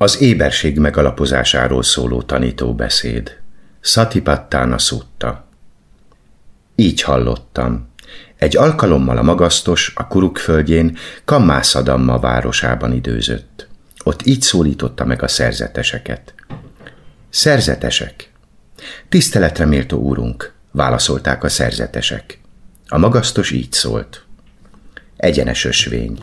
Az éberség megalapozásáról szóló tanítóbeszéd. Satipattána szutta. Így hallottam. Egy alkalommal a magasztos a Kuruk földjén Kammászadamma városában időzött. Ott így szólította meg a szerzeteseket. Szerzetesek! Tiszteletre méltó úrunk, válaszolták a szerzetesek. A magasztos így szólt. Egyenes ösvény.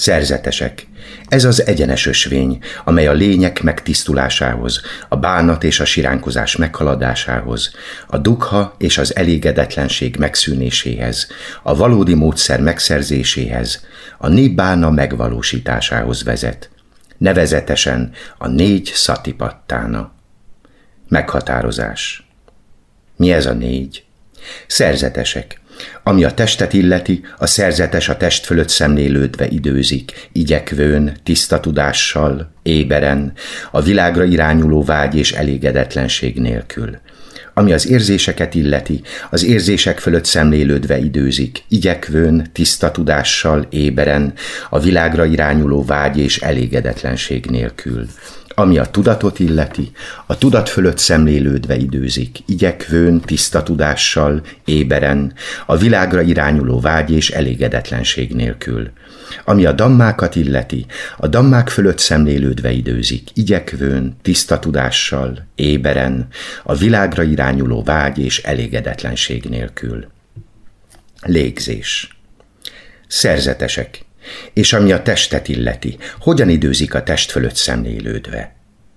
Szerzetesek. Ez az egyenes ösvény, amely a lények megtisztulásához, a bánat és a siránkozás meghaladásához, a dugha és az elégedetlenség megszűnéséhez, a valódi módszer megszerzéséhez, a nibbána megvalósításához vezet. Nevezetesen a négy szatipattána. Meghatározás. Mi ez a négy? Szerzetesek. Ami a testet illeti, a szerzetes a test fölött szemlélődve időzik, igyekvőn, tiszta tudással, éberen, a világra irányuló vágy és elégedetlenség nélkül. Ami az érzéseket illeti, az érzések fölött szemlélődve időzik, igyekvőn, tiszta tudással, éberen, a világra irányuló vágy és elégedetlenség nélkül ami a tudatot illeti, a tudat fölött szemlélődve időzik, igyekvőn, tiszta tudással, éberen, a világra irányuló vágy és elégedetlenség nélkül. Ami a dammákat illeti, a dammák fölött szemlélődve időzik, igyekvőn, tiszta tudással, éberen, a világra irányuló vágy és elégedetlenség nélkül. Légzés. Szerzetesek, és ami a testet illeti, hogyan időzik a test fölött szemlélődve.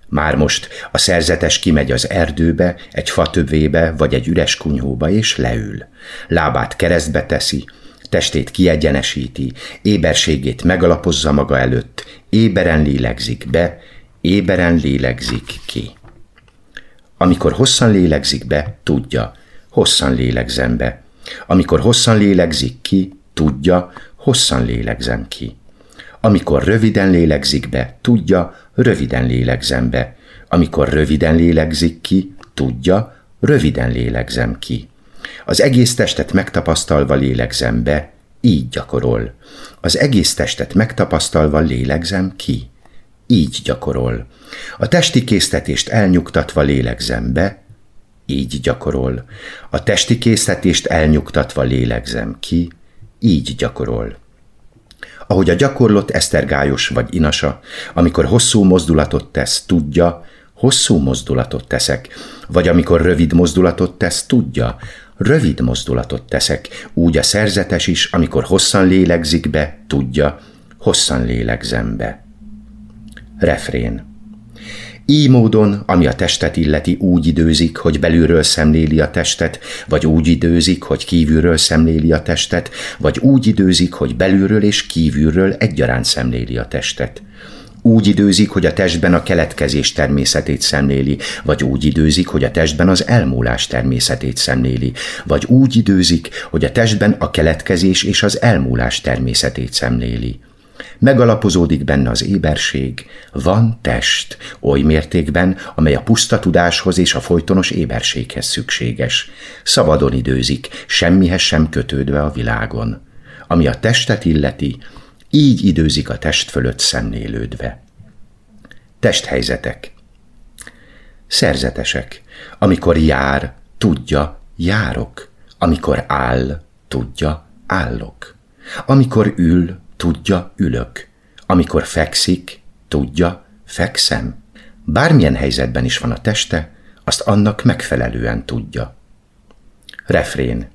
Már most a szerzetes kimegy az erdőbe, egy fatövébe vagy egy üres kunyhóba és leül. Lábát keresztbe teszi, testét kiegyenesíti, éberségét megalapozza maga előtt, éberen lélegzik be, éberen lélegzik ki. Amikor hosszan lélegzik be, tudja, hosszan lélegzem be. Amikor hosszan lélegzik ki, tudja, hosszan lélegzem ki. Amikor röviden lélegzik be, tudja, röviden lélegzem be. Amikor röviden lélegzik ki, tudja, röviden lélegzem ki. Az egész testet megtapasztalva lélegzem be, így gyakorol. Az egész testet megtapasztalva lélegzem ki, így gyakorol. A testi késztetést elnyugtatva lélegzem be, így gyakorol. A testi késztetést elnyugtatva lélegzem ki, így gyakorol. Ahogy a gyakorlott esztergályos vagy inasa, amikor hosszú mozdulatot tesz, tudja, hosszú mozdulatot teszek, vagy amikor rövid mozdulatot tesz, tudja, rövid mozdulatot teszek, úgy a szerzetes is, amikor hosszan lélegzik be, tudja, hosszan lélegzem be. Refrén így módon, ami a testet illeti, úgy időzik, hogy belülről szemléli a testet, vagy úgy időzik, hogy kívülről szemléli a testet, vagy úgy időzik, hogy belülről és kívülről egyaránt szemléli a testet. Úgy időzik, hogy a testben a keletkezés természetét szemléli, vagy úgy időzik, hogy a testben az elmúlás természetét szemléli, vagy úgy időzik, hogy a testben a keletkezés és az elmúlás természetét szemléli. Megalapozódik benne az éberség, van test, oly mértékben, amely a puszta tudáshoz és a folytonos éberséghez szükséges. Szabadon időzik, semmihez sem kötődve a világon. Ami a testet illeti, így időzik a test fölött szemlélődve. Testhelyzetek Szerzetesek, amikor jár, tudja, járok. Amikor áll, tudja, állok. Amikor ül, tudja, ülök. Amikor fekszik, tudja, fekszem. Bármilyen helyzetben is van a teste, azt annak megfelelően tudja. Refrén.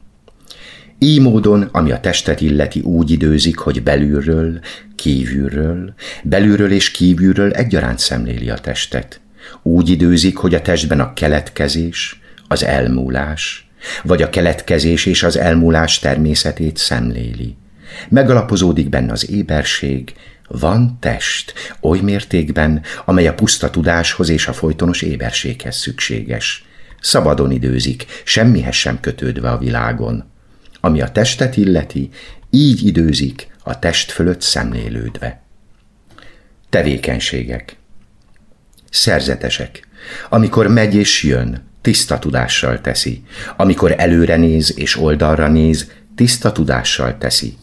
Így módon, ami a testet illeti, úgy időzik, hogy belülről, kívülről, belülről és kívülről egyaránt szemléli a testet. Úgy időzik, hogy a testben a keletkezés, az elmúlás, vagy a keletkezés és az elmúlás természetét szemléli. Megalapozódik benne az éberség, van test, oly mértékben, amely a puszta tudáshoz és a folytonos éberséghez szükséges. Szabadon időzik, semmihez sem kötődve a világon. Ami a testet illeti, így időzik, a test fölött szemlélődve. Tevékenységek Szerzetesek. Amikor megy és jön, tiszta tudással teszi. Amikor előre néz és oldalra néz, tiszta tudással teszi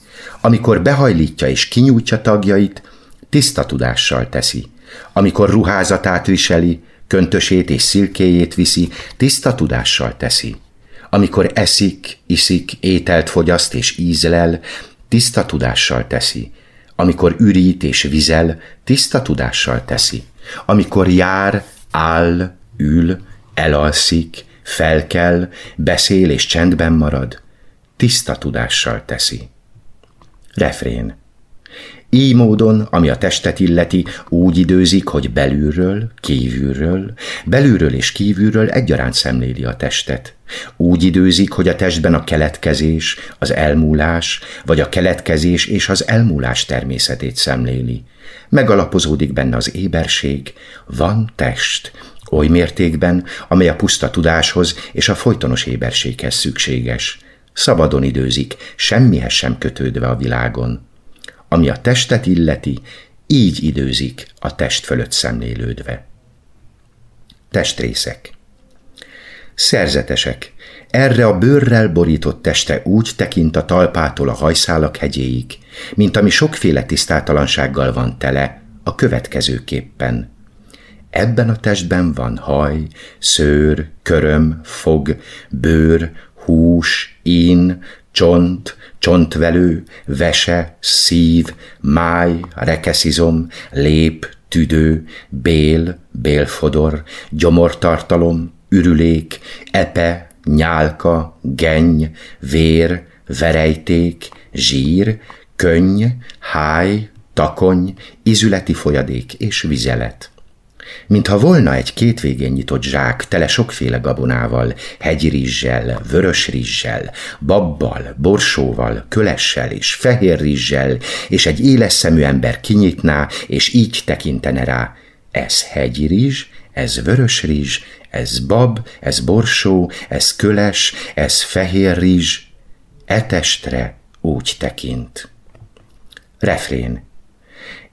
amikor behajlítja és kinyújtja tagjait, tiszta tudással teszi. Amikor ruházatát viseli, köntösét és szilkéjét viszi, tiszta tudással teszi. Amikor eszik, iszik, ételt fogyaszt és ízlel, tiszta tudással teszi. Amikor ürít és vizel, tiszta tudással teszi. Amikor jár, áll, ül, elalszik, felkel, beszél és csendben marad, tiszta tudással teszi. Refrén. Így módon, ami a testet illeti, úgy időzik, hogy belülről, kívülről, belülről és kívülről egyaránt szemléli a testet. Úgy időzik, hogy a testben a keletkezés, az elmúlás, vagy a keletkezés és az elmúlás természetét szemléli. Megalapozódik benne az éberség, van test, oly mértékben, amely a puszta tudáshoz és a folytonos éberséghez szükséges. Szabadon időzik, semmihez sem kötődve a világon. Ami a testet illeti, így időzik a test fölött szemlélődve. Testrészek Szerzetesek, erre a bőrrel borított teste úgy tekint a talpától a hajszálak hegyéig, mint ami sokféle tisztátalansággal van tele, a következőképpen. Ebben a testben van haj, szőr, köröm, fog, bőr, hús, ín, csont, csontvelő, vese, szív, máj, rekeszizom, lép, tüdő, bél, bélfodor, gyomortartalom, ürülék, epe, nyálka, genny, vér, verejték, zsír, könny, háj, takony, izületi folyadék és vizelet mintha volna egy két végén nyitott zsák tele sokféle gabonával, hegyrizssel, vörös rizssel, babbal, borsóval, kölessel és fehér rizssel, és egy éles szemű ember kinyitná, és így tekintene rá. Ez hegyrizs, ez vörös rizs, ez bab, ez borsó, ez köles, ez fehér rizs, etestre úgy tekint. Refrén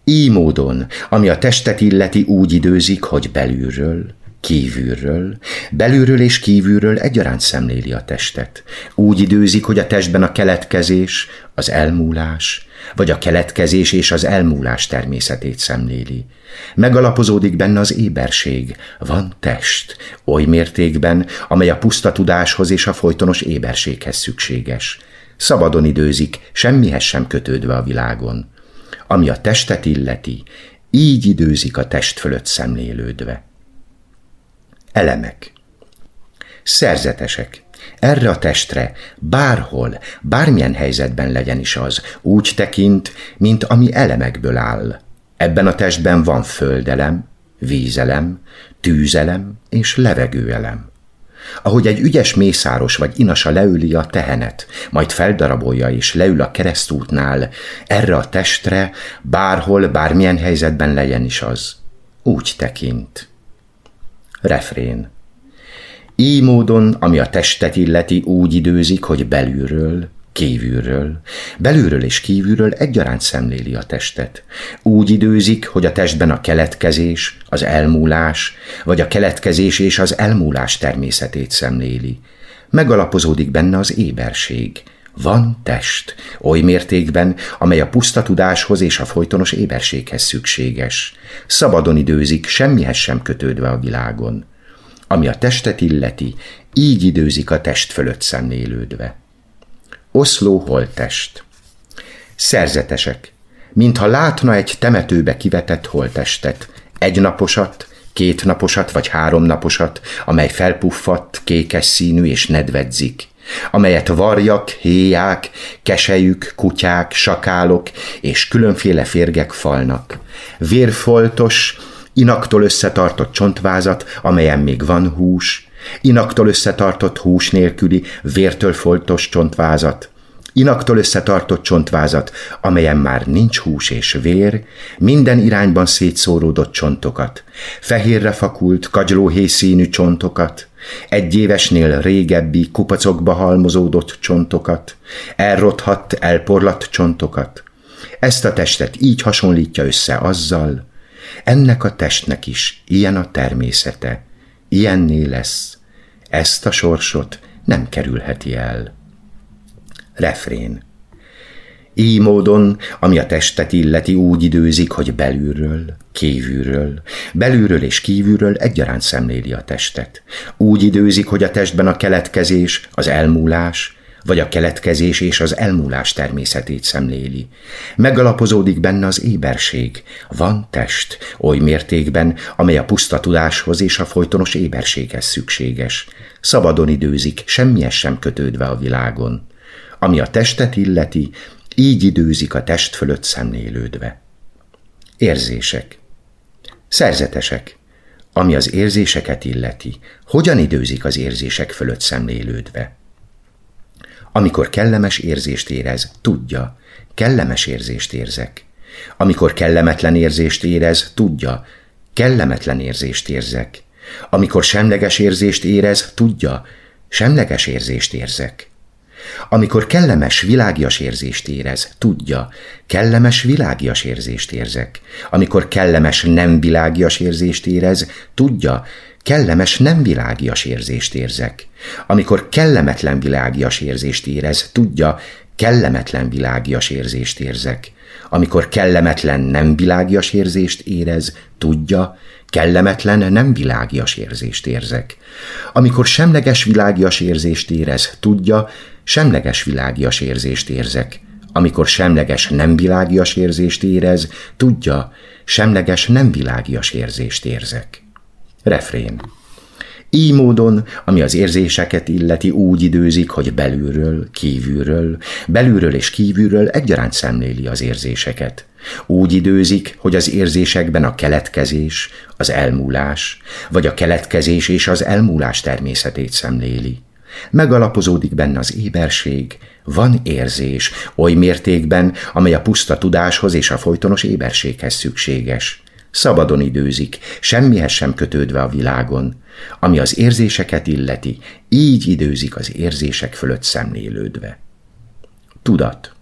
így módon, ami a testet illeti, úgy időzik, hogy belülről, kívülről, belülről és kívülről egyaránt szemléli a testet. Úgy időzik, hogy a testben a keletkezés, az elmúlás, vagy a keletkezés és az elmúlás természetét szemléli. Megalapozódik benne az éberség, van test, oly mértékben, amely a puszta tudáshoz és a folytonos éberséghez szükséges. Szabadon időzik, semmihez sem kötődve a világon ami a testet illeti, így időzik a test fölött szemlélődve. Elemek. Szerzetesek. Erre a testre bárhol, bármilyen helyzetben legyen is az, úgy tekint, mint ami elemekből áll. Ebben a testben van földelem, vízelem, tűzelem és levegőelem ahogy egy ügyes mészáros vagy inasa leüli a tehenet, majd feldarabolja és leül a keresztútnál, erre a testre, bárhol, bármilyen helyzetben legyen is az, úgy tekint. Refrén. Így módon, ami a testet illeti, úgy időzik, hogy belülről, kívülről. Belülről és kívülről egyaránt szemléli a testet. Úgy időzik, hogy a testben a keletkezés, az elmúlás, vagy a keletkezés és az elmúlás természetét szemléli. Megalapozódik benne az éberség. Van test, oly mértékben, amely a puszta tudáshoz és a folytonos éberséghez szükséges. Szabadon időzik, semmihez sem kötődve a világon. Ami a testet illeti, így időzik a test fölött szemlélődve. Oszló holtest. Szerzetesek, mintha látna egy temetőbe kivetett holtestet, egynaposat, kétnaposat vagy háromnaposat, amely felpuffadt, kékes színű és nedvedzik, amelyet varjak, héják, kesejük, kutyák, sakálok és különféle férgek falnak. Vérfoltos, inaktól összetartott csontvázat, amelyen még van hús, inaktól összetartott hús nélküli, vértől foltos csontvázat, inaktól összetartott csontvázat, amelyen már nincs hús és vér, minden irányban szétszóródott csontokat, fehérre fakult, kagylóhészínű csontokat, egy évesnél régebbi kupacokba halmozódott csontokat, elrothadt, elporlatt csontokat. Ezt a testet így hasonlítja össze azzal, ennek a testnek is ilyen a természete, ilyenné lesz, ezt a sorsot nem kerülheti el. Refrén. Így módon, ami a testet illeti, úgy időzik, hogy belülről, kívülről, belülről és kívülről egyaránt szemléli a testet. Úgy időzik, hogy a testben a keletkezés, az elmúlás, vagy a keletkezés és az elmúlás természetét szemléli. Megalapozódik benne az éberség. Van test, oly mértékben, amely a puszta tudáshoz és a folytonos éberséghez szükséges. Szabadon időzik, semmihez sem kötődve a világon. Ami a testet illeti, így időzik a test fölött szemlélődve. Érzések. Szerzetesek. Ami az érzéseket illeti, hogyan időzik az érzések fölött szemlélődve? Amikor kellemes érzést érez, tudja, kellemes érzést érzek. Amikor kellemetlen érzést érez, tudja, kellemetlen érzést érzek. Amikor semleges érzést érez, tudja, semleges érzést érzek. Amikor kellemes, világias érzést érez, tudja, kellemes, világias érzést érzek. Amikor kellemes, nem világias érzést érez, tudja, kellemes, nem világias érzést érzek. Amikor kellemetlen világias érzést érez, tudja, kellemetlen világias érzést érzek. Amikor kellemetlen, nem világias érzést érez, tudja, kellemetlen, nem világias érzést érzek. Amikor semleges világias érzést érez, tudja, semleges világias érzést érzek. Amikor semleges nem világias érzést érez, tudja, semleges nem világias érzést érzek. Refrén. Így módon, ami az érzéseket illeti, úgy időzik, hogy belülről, kívülről, belülről és kívülről egyaránt szemléli az érzéseket. Úgy időzik, hogy az érzésekben a keletkezés, az elmúlás, vagy a keletkezés és az elmúlás természetét szemléli. Megalapozódik benne az éberség, van érzés, oly mértékben, amely a puszta tudáshoz és a folytonos éberséghez szükséges. Szabadon időzik, semmihez sem kötődve a világon, ami az érzéseket illeti, így időzik az érzések fölött szemlélődve. Tudat.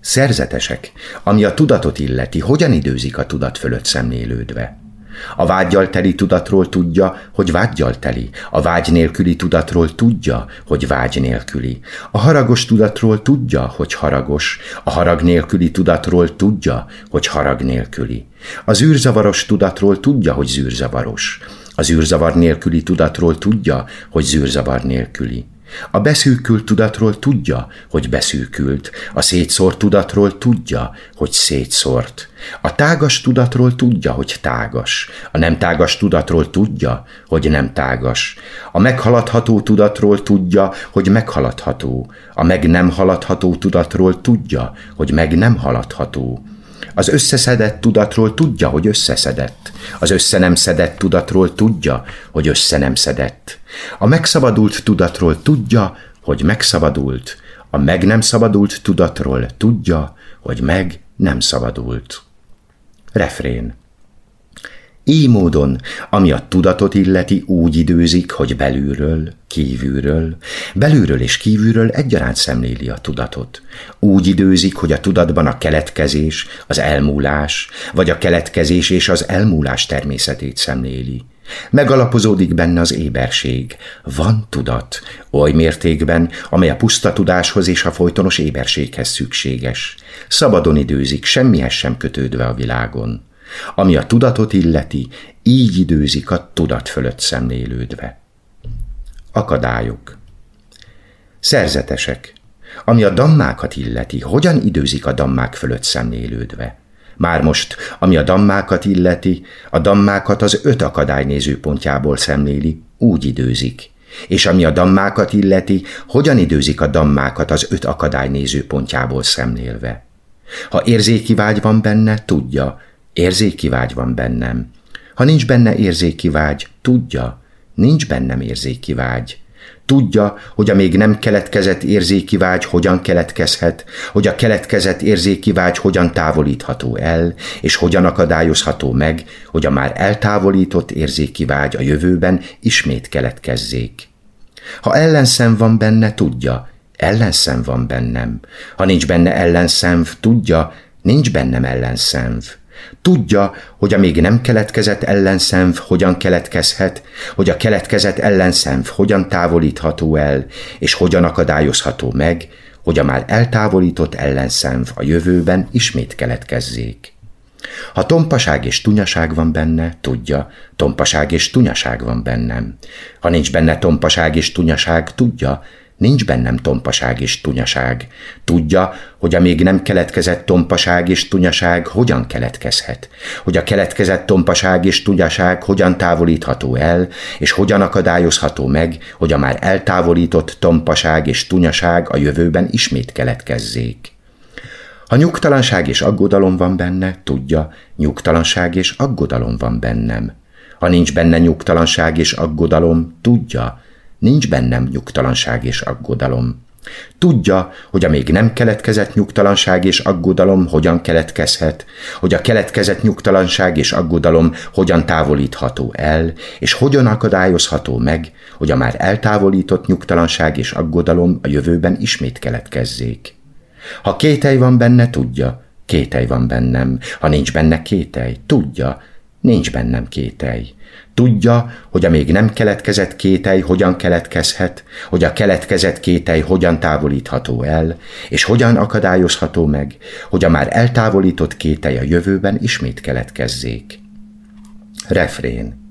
Szerzetesek, ami a tudatot illeti, hogyan időzik a tudat fölött szemlélődve? A vágyjal teli tudatról tudja, hogy vágyjal teli. A vágy nélküli tudatról tudja, hogy vágy nélküli. A haragos tudatról tudja, hogy haragos. A harag nélküli tudatról tudja, hogy harag nélküli. Az űrzavaros tudatról tudja, hogy zűrzavaros. Az űrzavar nélküli tudatról tudja, hogy zűrzavar nélküli. A beszűkült tudatról tudja, hogy beszűkült, a szétszórt tudatról tudja, hogy szétszórt. A tágas tudatról tudja, hogy tágas, a nem tágas tudatról tudja, hogy nem tágas. A meghaladható tudatról tudja, hogy meghaladható, a meg nem haladható tudatról tudja, hogy meg nem haladható. Az összeszedett tudatról tudja, hogy összeszedett. Az össze nem szedett tudatról tudja, hogy össze nem szedett. A megszabadult tudatról tudja, hogy megszabadult. A meg nem szabadult tudatról tudja, hogy meg nem szabadult. Refrén így módon, ami a tudatot illeti, úgy időzik, hogy belülről, kívülről, belülről és kívülről egyaránt szemléli a tudatot. Úgy időzik, hogy a tudatban a keletkezés, az elmúlás, vagy a keletkezés és az elmúlás természetét szemléli. Megalapozódik benne az éberség. Van tudat, oly mértékben, amely a puszta tudáshoz és a folytonos éberséghez szükséges. Szabadon időzik, semmihez sem kötődve a világon. Ami a tudatot illeti, így időzik a tudat fölött szemlélődve. Akadályok. Szerzetesek. Ami a dammákat illeti, hogyan időzik a dammák fölött szemlélődve? Már most, ami a dammákat illeti, a dammákat az öt akadály nézőpontjából szemléli, úgy időzik. És ami a dammákat illeti, hogyan időzik a dammákat az öt akadály nézőpontjából szemlélve? Ha érzéki vágy van benne, tudja, Érzéki vágy van bennem. Ha nincs benne érzéki vágy, tudja, nincs bennem érzéki vágy. Tudja, hogy a még nem keletkezett érzéki vágy hogyan keletkezhet, hogy a keletkezett érzéki vágy hogyan távolítható el, és hogyan akadályozható meg, hogy a már eltávolított érzéki vágy a jövőben ismét keletkezzék. Ha ellenszem van benne, tudja, ellenszem van bennem. Ha nincs benne ellenszenv, tudja, nincs bennem ellenszenv. Tudja, hogy a még nem keletkezett ellenszenv hogyan keletkezhet, hogy a keletkezett ellenszenv hogyan távolítható el, és hogyan akadályozható meg, hogy a már eltávolított ellenszenv a jövőben ismét keletkezzék. Ha tompaság és tunyaság van benne, tudja, tompaság és tunyaság van bennem. Ha nincs benne tompaság és tunyaság, tudja, Nincs bennem tompaság és tunyaság. Tudja, hogy a még nem keletkezett tompaság és tunyaság hogyan keletkezhet, hogy a keletkezett tompaság és tunyaság hogyan távolítható el, és hogyan akadályozható meg, hogy a már eltávolított tompaság és tunyaság a jövőben ismét keletkezzék. Ha nyugtalanság és aggodalom van benne, tudja, nyugtalanság és aggodalom van bennem. Ha nincs benne nyugtalanság és aggodalom, tudja, Nincs bennem nyugtalanság és aggodalom. Tudja, hogy a még nem keletkezett nyugtalanság és aggodalom hogyan keletkezhet, hogy a keletkezett nyugtalanság és aggodalom hogyan távolítható el, és hogyan akadályozható meg, hogy a már eltávolított nyugtalanság és aggodalom a jövőben ismét keletkezzék. Ha kételj van benne, tudja, kételj van bennem. Ha nincs benne kételj, tudja, nincs bennem kételj. Tudja, hogy a még nem keletkezett kételj hogyan keletkezhet, hogy a keletkezett kételj hogyan távolítható el, és hogyan akadályozható meg, hogy a már eltávolított kételj a jövőben ismét keletkezzék. Refrén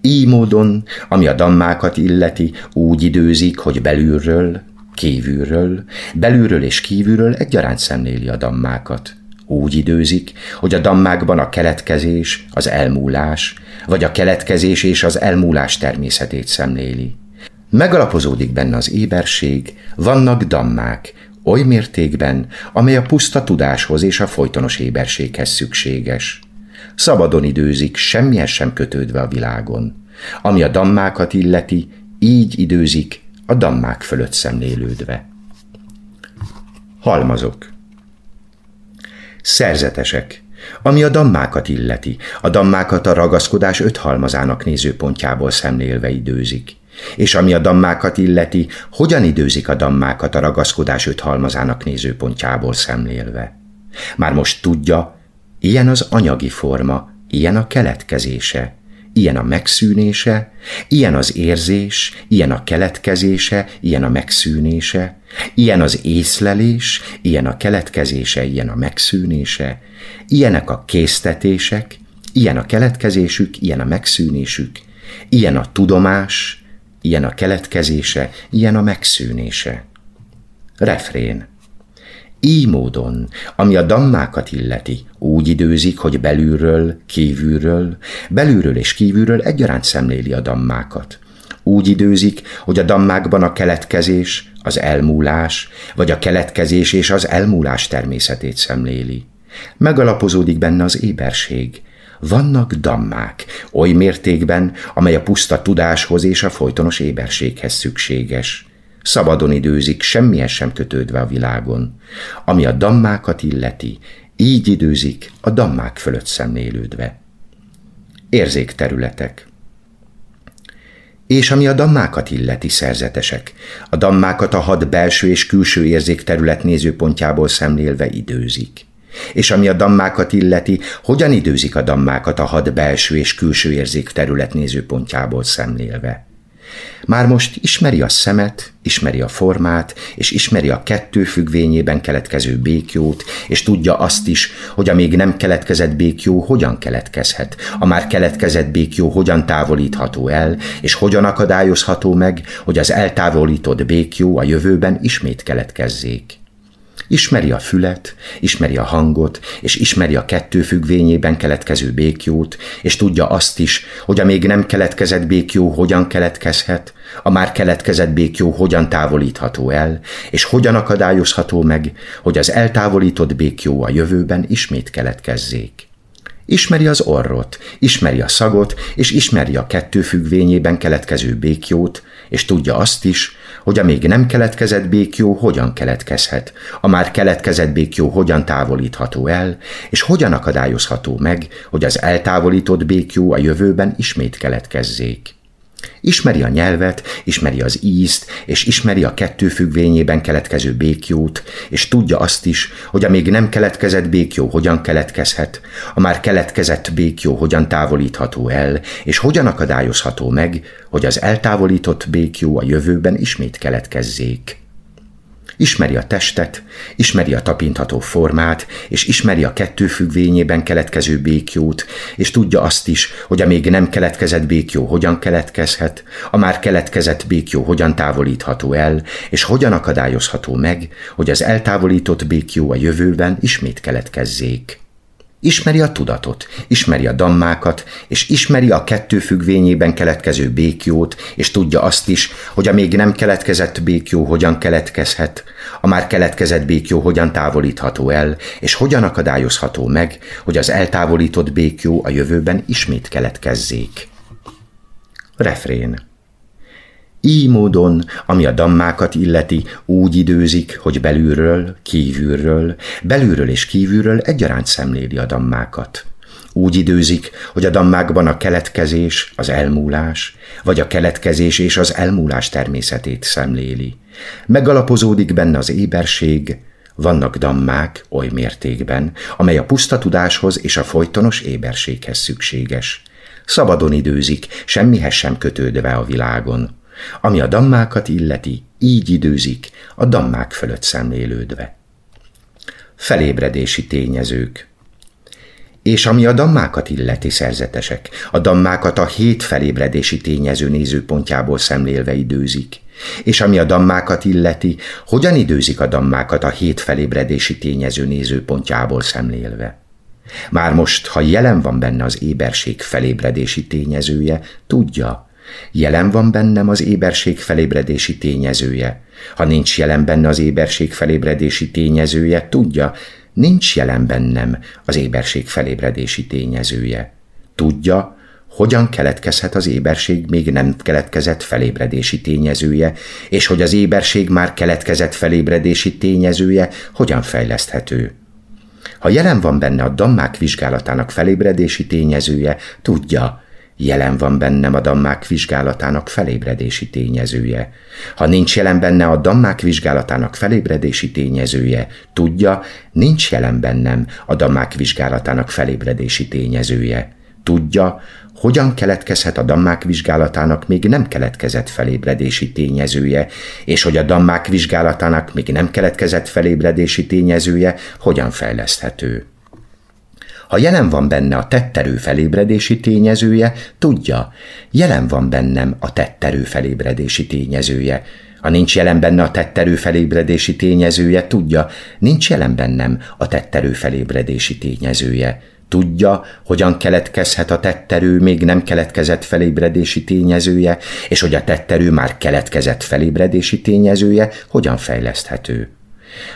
Így módon, ami a dammákat illeti, úgy időzik, hogy belülről, kívülről, belülről és kívülről egyaránt szemléli a dammákat – úgy időzik, hogy a dammákban a keletkezés, az elmúlás, vagy a keletkezés és az elmúlás természetét szemléli. Megalapozódik benne az éberség, vannak dammák, oly mértékben, amely a puszta tudáshoz és a folytonos éberséghez szükséges. Szabadon időzik, semmihez sem kötődve a világon. Ami a dammákat illeti, így időzik, a dammák fölött szemlélődve. Halmazok Szerzetesek. Ami a dammákat illeti, a dammákat a ragaszkodás öt halmazának nézőpontjából szemlélve időzik. És ami a dammákat illeti, hogyan időzik a dammákat a ragaszkodás öt halmazának nézőpontjából szemlélve. Már most tudja, ilyen az anyagi forma, ilyen a keletkezése, ilyen a megszűnése, ilyen az érzés, ilyen a keletkezése, ilyen a megszűnése, ilyen az észlelés, ilyen a keletkezése, ilyen a megszűnése, ilyenek a késztetések, ilyen a keletkezésük, ilyen a megszűnésük, ilyen a tudomás, ilyen a keletkezése, ilyen a megszűnése. Refrén így módon, ami a dammákat illeti, úgy időzik, hogy belülről, kívülről, belülről és kívülről egyaránt szemléli a dammákat. Úgy időzik, hogy a dammákban a keletkezés, az elmúlás, vagy a keletkezés és az elmúlás természetét szemléli. Megalapozódik benne az éberség. Vannak dammák, oly mértékben, amely a puszta tudáshoz és a folytonos éberséghez szükséges szabadon időzik, semmihez sem kötődve a világon. Ami a dammákat illeti, így időzik, a dammák fölött szemlélődve. Érzékterületek és ami a dammákat illeti szerzetesek, a dammákat a had belső és külső érzékterület nézőpontjából szemlélve időzik. És ami a dammákat illeti, hogyan időzik a dammákat a had belső és külső érzékterület nézőpontjából szemlélve. Már most ismeri a szemet, ismeri a formát, és ismeri a kettő függvényében keletkező békjót, és tudja azt is, hogy a még nem keletkezett békjó hogyan keletkezhet, a már keletkezett békjó hogyan távolítható el, és hogyan akadályozható meg, hogy az eltávolított békjó a jövőben ismét keletkezzék. Ismeri a fület, ismeri a hangot, és ismeri a kettő függvényében keletkező békjót, és tudja azt is, hogy a még nem keletkezett békjó hogyan keletkezhet, a már keletkezett békjó hogyan távolítható el, és hogyan akadályozható meg, hogy az eltávolított békjó a jövőben ismét keletkezzék. Ismeri az orrot, ismeri a szagot, és ismeri a kettő függvényében keletkező békjót, és tudja azt is, hogy a még nem keletkezett békjó hogyan keletkezhet, a már keletkezett békjó hogyan távolítható el, és hogyan akadályozható meg, hogy az eltávolított békjó a jövőben ismét keletkezzék. Ismeri a nyelvet, ismeri az ízt, és ismeri a kettő függvényében keletkező békjót, és tudja azt is, hogy a még nem keletkezett békjó hogyan keletkezhet, a már keletkezett békjó hogyan távolítható el, és hogyan akadályozható meg, hogy az eltávolított békjó a jövőben ismét keletkezzék. Ismeri a testet, ismeri a tapintható formát, és ismeri a kettő függvényében keletkező békjót, és tudja azt is, hogy a még nem keletkezett békjó hogyan keletkezhet, a már keletkezett békjó hogyan távolítható el, és hogyan akadályozható meg, hogy az eltávolított békjó a jövőben ismét keletkezzék. Ismeri a tudatot, ismeri a dammákat, és ismeri a kettő függvényében keletkező békjót, és tudja azt is, hogy a még nem keletkezett békjó hogyan keletkezhet, a már keletkezett békjó hogyan távolítható el, és hogyan akadályozható meg, hogy az eltávolított békjó a jövőben ismét keletkezzék. Refrén így módon, ami a dammákat illeti, úgy időzik, hogy belülről, kívülről, belülről és kívülről egyaránt szemléli a dammákat. Úgy időzik, hogy a dammákban a keletkezés, az elmúlás, vagy a keletkezés és az elmúlás természetét szemléli. Megalapozódik benne az éberség, vannak dammák oly mértékben, amely a puszta tudáshoz és a folytonos éberséghez szükséges. Szabadon időzik, semmihez sem kötődve a világon. Ami a dammákat illeti, így időzik, a dammák fölött szemlélődve. Felébredési tényezők és ami a dammákat illeti szerzetesek, a dammákat a hét felébredési tényező nézőpontjából szemlélve időzik. És ami a dammákat illeti, hogyan időzik a dammákat a hét felébredési tényező nézőpontjából szemlélve. Már most, ha jelen van benne az éberség felébredési tényezője, tudja, Jelen van bennem az éberség felébredési tényezője. Ha nincs jelen benne az éberség felébredési tényezője, tudja, nincs jelen bennem az éberség felébredési tényezője. Tudja, hogyan keletkezhet az éberség még nem keletkezett felébredési tényezője, és hogy az éberség már keletkezett felébredési tényezője hogyan fejleszthető. Ha jelen van benne a dammák vizsgálatának felébredési tényezője, tudja, Jelen van bennem a dammák vizsgálatának felébredési tényezője. Ha nincs jelen benne a dammák vizsgálatának felébredési tényezője, tudja, nincs jelen bennem a dammák vizsgálatának felébredési tényezője. Tudja, hogyan keletkezhet a dammák vizsgálatának még nem keletkezett felébredési tényezője, és hogy a dammák vizsgálatának még nem keletkezett felébredési tényezője hogyan fejleszthető. Ha jelen van benne a tetterő felébredési tényezője, tudja, jelen van bennem a tetterő felébredési tényezője. Ha nincs jelen benne a tetterő felébredési tényezője, tudja, nincs jelen bennem a tetterő felébredési tényezője. Tudja, hogyan keletkezhet a tetterő még nem keletkezett felébredési tényezője, és hogy a tetterő már keletkezett felébredési tényezője hogyan fejleszthető.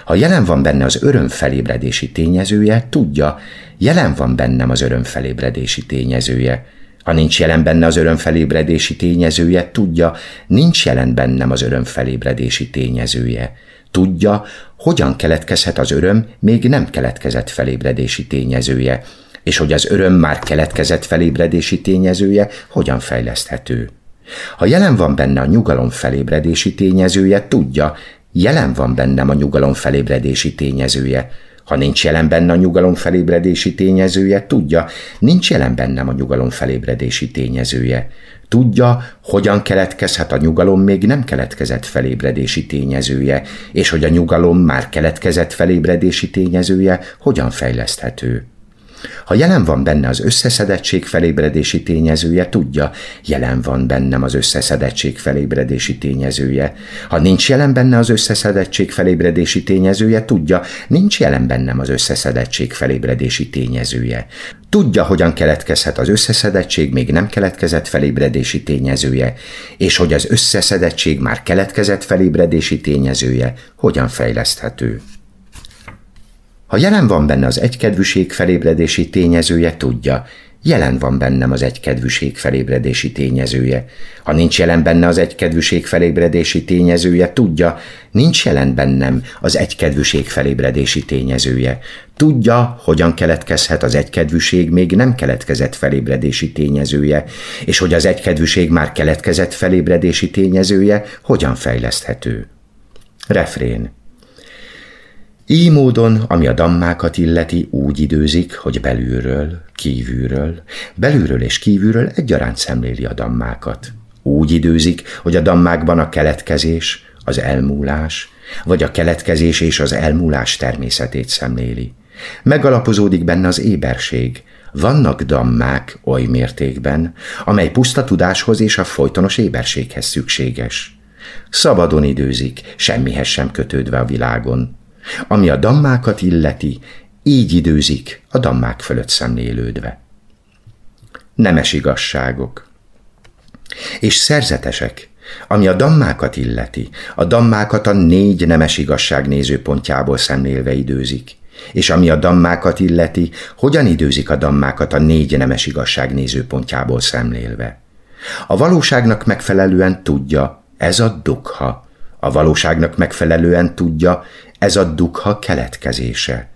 Ha jelen van benne az öröm felébredési tényezője, tudja, jelen van bennem az öröm felébredési tényezője. Ha nincs jelen benne az öröm felébredési tényezője, tudja, nincs jelen bennem az öröm felébredési tényezője. Tudja, hogyan keletkezhet az öröm még nem keletkezett felébredési tényezője, és hogy az öröm már keletkezett felébredési tényezője hogyan fejleszthető. Ha jelen van benne a nyugalom felébredési tényezője, tudja, Jelen van bennem a nyugalom felébredési tényezője. Ha nincs jelen benne a nyugalom felébredési tényezője, tudja, nincs jelen bennem a nyugalom felébredési tényezője. Tudja, hogyan keletkezhet a nyugalom még nem keletkezett felébredési tényezője, és hogy a nyugalom már keletkezett felébredési tényezője hogyan fejleszthető. Ha jelen van benne az összeszedettség felébredési tényezője, tudja, jelen van bennem az összeszedettség felébredési tényezője. Ha nincs jelen benne az összeszedettség felébredési tényezője, tudja, nincs jelen bennem az összeszedettség felébredési tényezője. Tudja, hogyan keletkezhet az összeszedettség még nem keletkezett felébredési tényezője, és hogy az összeszedettség már keletkezett felébredési tényezője hogyan fejleszthető. Ha jelen van benne az egykedvűség felébredési tényezője, tudja, jelen van bennem az egykedvűség felébredési tényezője. Ha nincs jelen benne az egykedvűség felébredési tényezője, tudja, nincs jelen bennem az egykedvűség felébredési tényezője. Tudja, hogyan keletkezhet az egykedvűség még nem keletkezett felébredési tényezője, és hogy az egykedvűség már keletkezett felébredési tényezője hogyan fejleszthető. Refrén így módon, ami a dammákat illeti, úgy időzik, hogy belülről, kívülről, belülről és kívülről egyaránt szemléli a dammákat. Úgy időzik, hogy a dammákban a keletkezés, az elmúlás, vagy a keletkezés és az elmúlás természetét szemléli. Megalapozódik benne az éberség, vannak dammák oly mértékben, amely puszta tudáshoz és a folytonos éberséghez szükséges. Szabadon időzik, semmihez sem kötődve a világon. Ami a dammákat illeti, így időzik a dammák fölött szemlélődve. Nemes igazságok. És szerzetesek, ami a dammákat illeti, a dammákat a négy nemes igazság nézőpontjából szemlélve időzik, és ami a dammákat illeti, hogyan időzik a dammákat a négy nemes igazság nézőpontjából szemlélve. A valóságnak megfelelően tudja, ez a dukha. A valóságnak megfelelően tudja, ez a dukha keletkezése.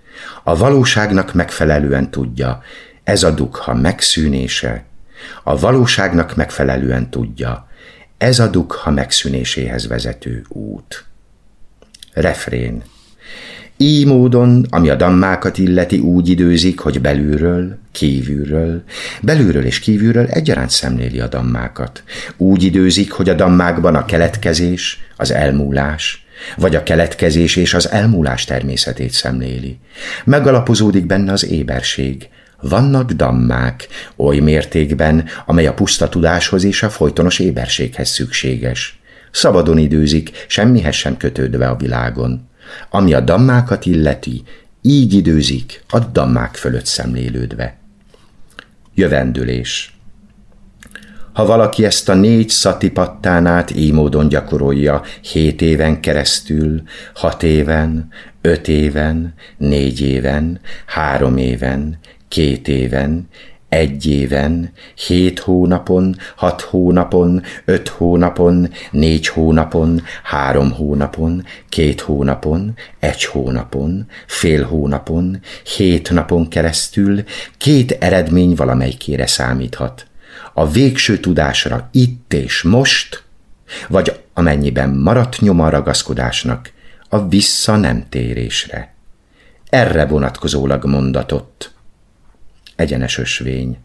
A valóságnak megfelelően tudja, ez a dukha megszűnése. A valóságnak megfelelően tudja, ez a dukha megszűnéséhez vezető út. Refrén így módon, ami a dammákat illeti, úgy időzik, hogy belülről, kívülről, belülről és kívülről egyaránt szemléli a dammákat. Úgy időzik, hogy a dammákban a keletkezés, az elmúlás, vagy a keletkezés és az elmúlás természetét szemléli. Megalapozódik benne az éberség, vannak dammák, oly mértékben, amely a puszta tudáshoz és a folytonos éberséghez szükséges. Szabadon időzik, semmihez sem kötődve a világon. Ami a dammákat illeti, így időzik a dammák fölött szemlélődve. Jövendülés ha valaki ezt a négy szatipattánát így módon gyakorolja hét éven keresztül, hat éven, öt éven, négy éven, három éven, két éven, egy éven, hét hónapon, hat hónapon, öt hónapon, négy hónapon, három hónapon, két hónapon, egy hónapon, fél hónapon, hét napon keresztül két eredmény valamelyikére számíthat. A végső tudásra itt és most, vagy amennyiben maradt nyoma ragaszkodásnak, a vissza nem térésre. Erre vonatkozólag mondatott egyenes ösvény.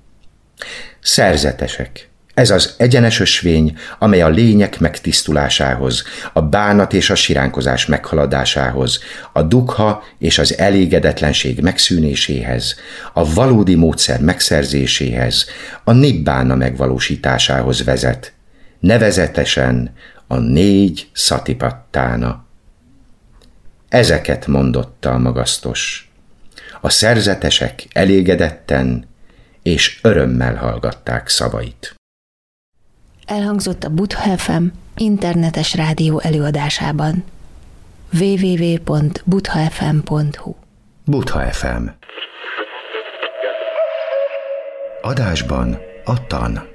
Szerzetesek. Ez az egyenes ösvény, amely a lények megtisztulásához, a bánat és a siránkozás meghaladásához, a dukha és az elégedetlenség megszűnéséhez, a valódi módszer megszerzéséhez, a nibbána megvalósításához vezet, nevezetesen a négy szatipattána. Ezeket mondotta a magasztos a szerzetesek elégedetten és örömmel hallgatták szavait. Elhangzott a Butha FM internetes rádió előadásában www.buthafm.hu Butha FM Adásban a tan.